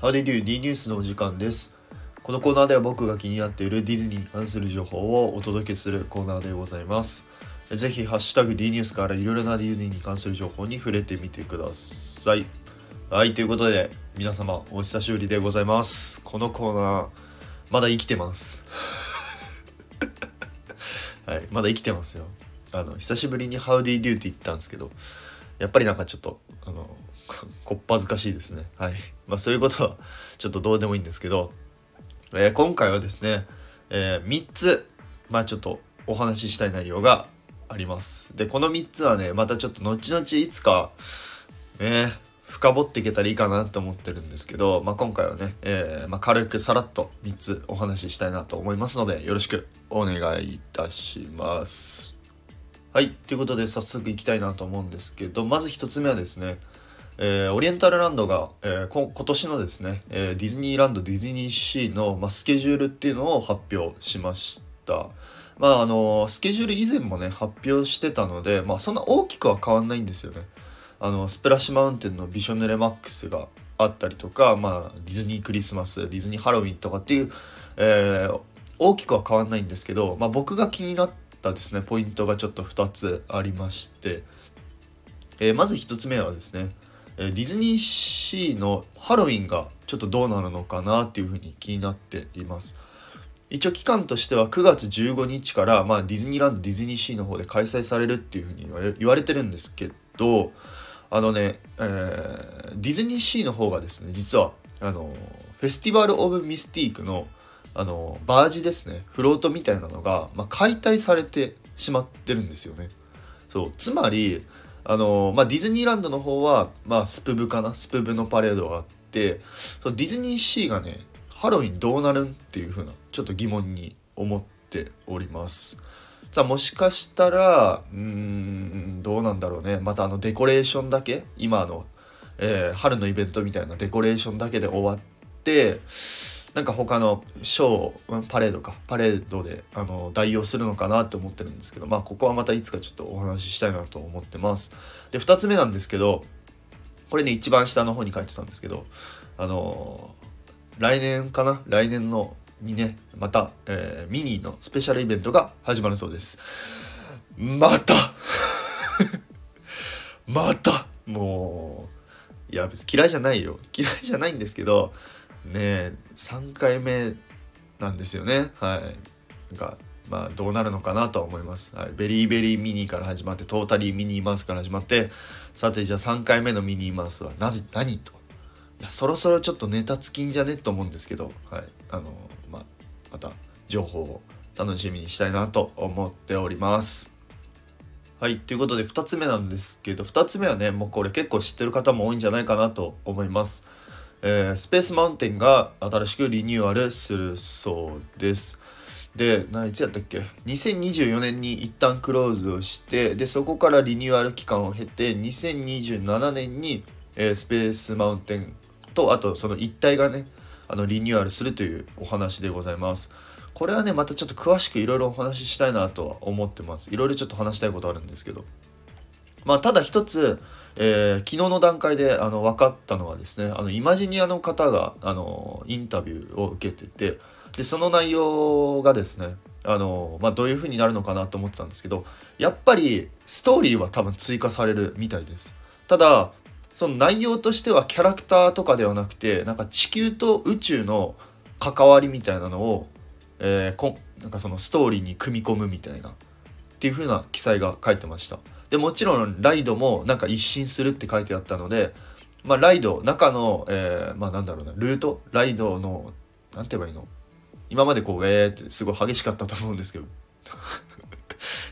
How they do D ニュースのお時間です。このコーナーでは僕が気になっているディズニーに関する情報をお届けするコーナーでございます。ぜひ、ハッシュタグ D ニュースからいろいろなディズニーに関する情報に触れてみてください。はい、ということで、皆様、お久しぶりでございます。このコーナー、まだ生きてます。はい、まだ生きてますよ。あの、久しぶりに How do you って言ったんですけど、やっぱりなんかちょっと、あの、こっぱずかしいですね。はい。まあそういうことはちょっとどうでもいいんですけど、えー今回はですね、え3つ、まあちょっとお話ししたい内容があります。で、この3つはね、またちょっと後々いつか、ね、深掘っていけたらいいかなと思ってるんですけど、まあ今回はね、えーまあ、軽くさらっと3つお話ししたいなと思いますので、よろしくお願いいたします。はい。ということで、早速いきたいなと思うんですけど、まず一つ目はですね、えーオリエンタルランドが、えー今年のですね、えーディズニーランド、ディズニーシーの、ま、スケジュールっていうのを発表しました。まあ、あのスケジュール以前もね、発表してたので、まあ、そんな大きくは変わんないんですよね。あの、スプラッシュマウンテンのビショネレマックスがあったりとか、まあ、ディズニークリスマス、ディズニーハロウィンとかっていう、えー大きくは変わんないんですけど、まあ、僕が気になったですね、ポイントがちょっと2つありまして、えーまず1つ目はですね、ディズニーシーのハロウィンがちょっとどうなるのかなっていうふうに気になっています。一応期間としては9月15日から、まあ、ディズニーランドディズニーシーの方で開催されるっていうふうに言われてるんですけどあのね、えーディズニーシーの方がですね実はあのフェスティバル・オブ・ミスティークのあのバージですねフロートみたいなのが、まあ、解体されてしまってるんですよね。そうつまりあの、まあ、ディズニーランドの方は、まあ、スプブかな？スプブのパレードがあってそうディズニーシーがねハロウィンどうなるんっていう風なちょっと疑問に思っております。さあもしかしたらうんどうなんだろうね。またあのデコレーションだけ？今の、えー春のイベントみたいなデコレーションだけで終わってなんか他のショーパレードかパレードであの代用するのかなって思ってるんですけどまあここはまたいつかちょっとお話ししたいなと思ってます。で2つ目なんですけどこれね一番下の方に書いてたんですけどあの来年かな？来年のにねまた、えーミニーのスペシャルイベントが始まるそうです。また！また！もういや別に嫌いじゃないよ。嫌いじゃないんですけどね3回目なんですよね。はい。がまあどうなるのかなとは思います、はい、ベリーベリーミニーから始まってトータリーミニーマウスから始まってさてじゃあ3回目のミニーマウスはなぜ何と。いやそろそろちょっとネタ尽きんじゃねと思うんですけど、はい、あのまあまた情報を楽しみにしたいなと思っております。はい。ということで2つ目なんですけど2つ目はねもうこれ結構知ってる方も多いんじゃないかなと思います。えースペースマウンテンが新しくリニューアルするそうです。で、ないつやったっけ ?2024 年に一旦クローズをして、で、そこからリニューアル期間を経て、2027年に、えースペースマウンテンと、あとその一体がね、あのリニューアルするというお話でございます。これはね、またちょっと詳しくいろいろお話ししたいなとは思ってます。いろいろちょっと話したいことあるんですけど。まあ、ただ一つ、えー昨日の段階であの分かったのはですねあのイマジニアの方があのインタビューを受けててでその内容がですねあの、まあ、どういう風になるのかなと思ってたんですけどやっぱりストーリーは多分追加されるみたいです。ただその内容としてはキャラクターとかではなくてなんか地球と宇宙の関わりみたいなのを、えーこなんかそのストーリーに組み込むみたいなっていう風な記載が書いてました。でもちろんライドもなんか一新するって書いてあったのでまあライド中の、えーまあなんだろうなルート？ライドのなんて言えばいいの？今までこうえーってすごい激しかったと思うんですけど。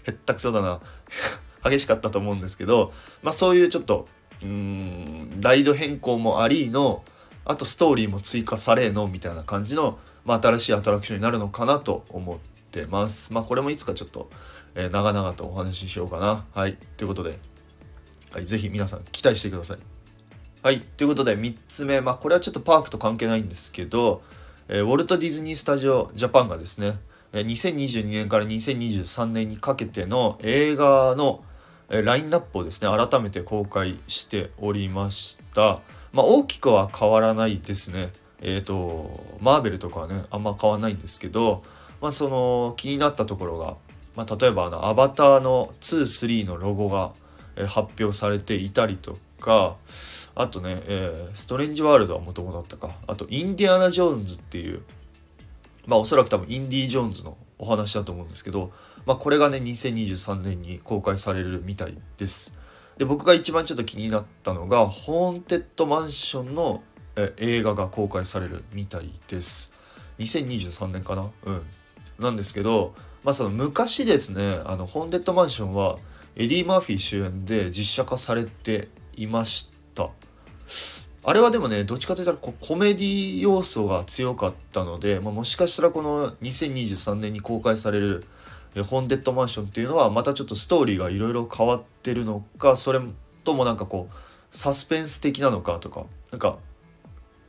へったくそだな。激しかったと思うんですけどまあそういうちょっとうんライド変更もありのあとストーリーも追加されのみたいな感じの、まあ、新しいアトラクションになるのかなと思ってます。まあこれもいつかちょっと、えー長々とお話ししようかな。はい。ということで、はい、ぜひ皆さん期待してください。はい。ということで3つ目。まあこれはちょっとパークと関係ないんですけど、えーウォルト・ディズニー・スタジオ・ジャパンがですねえー2022年から2023年にかけての映画のラインナップをですね改めて公開しておりました。まあ大きくは変わらないですね。えっ、ー、と、マーベルとかはね、あんま変わらないんですけど、まあその気になったところが、まあ例えばあのアバターの2、3のロゴが発表されていたりとか、あとね、えー、ストレンジワールドはもともだったか。あと、インディアナ・ジョーンズっていう、まあおそらく多分インディ・ジョーンズのお話だと思うんですけど、まあこれがね、2023年に公開されるみたいです。で、僕が一番ちょっと気になったのが、ホーンテッドマンションのえ映画が公開されるみたいです。2023年かな？うん。なんですけど、まあその昔ですね、あの、ホーンテッドマンションはエディ・マーフィー主演で実写化されていました。あれはでもね、どっちかというとコメディ要素が強かったので、まあ、もしかしたらこの2023年に公開されるホンデッドマンションっていうのはまたちょっとストーリーがいろいろ変わってるのか、それともなんかこう、サスペンス的なのかとか、なんか、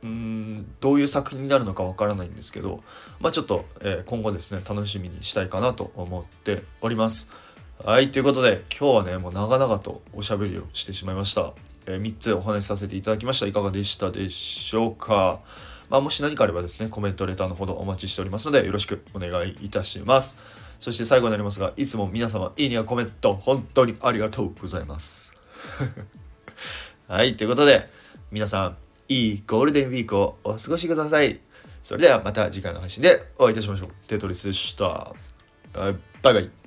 うん、どういう作品になるのかわからないんですけど、まあちょっと、えー、今後ですね、楽しみにしたいかなと思っております。はい、ということで今日はね、もう長々とおしゃべりをしてしまいました。えー、3つお話しさせていただきました。いかがでしたでしょうかまあ、もし何かあればですね、コメント、レターのほどお待ちしておりますので、よろしくお願いいたします。そして最後になりますが、いつも皆様、いいねやコメント、本当にありがとうございます。はい、ということで、皆さん、いいゴールデンウィークをお過ごしください。それではまた次回の配信でお会いいたしましょう。テトリスでした。バイバイ。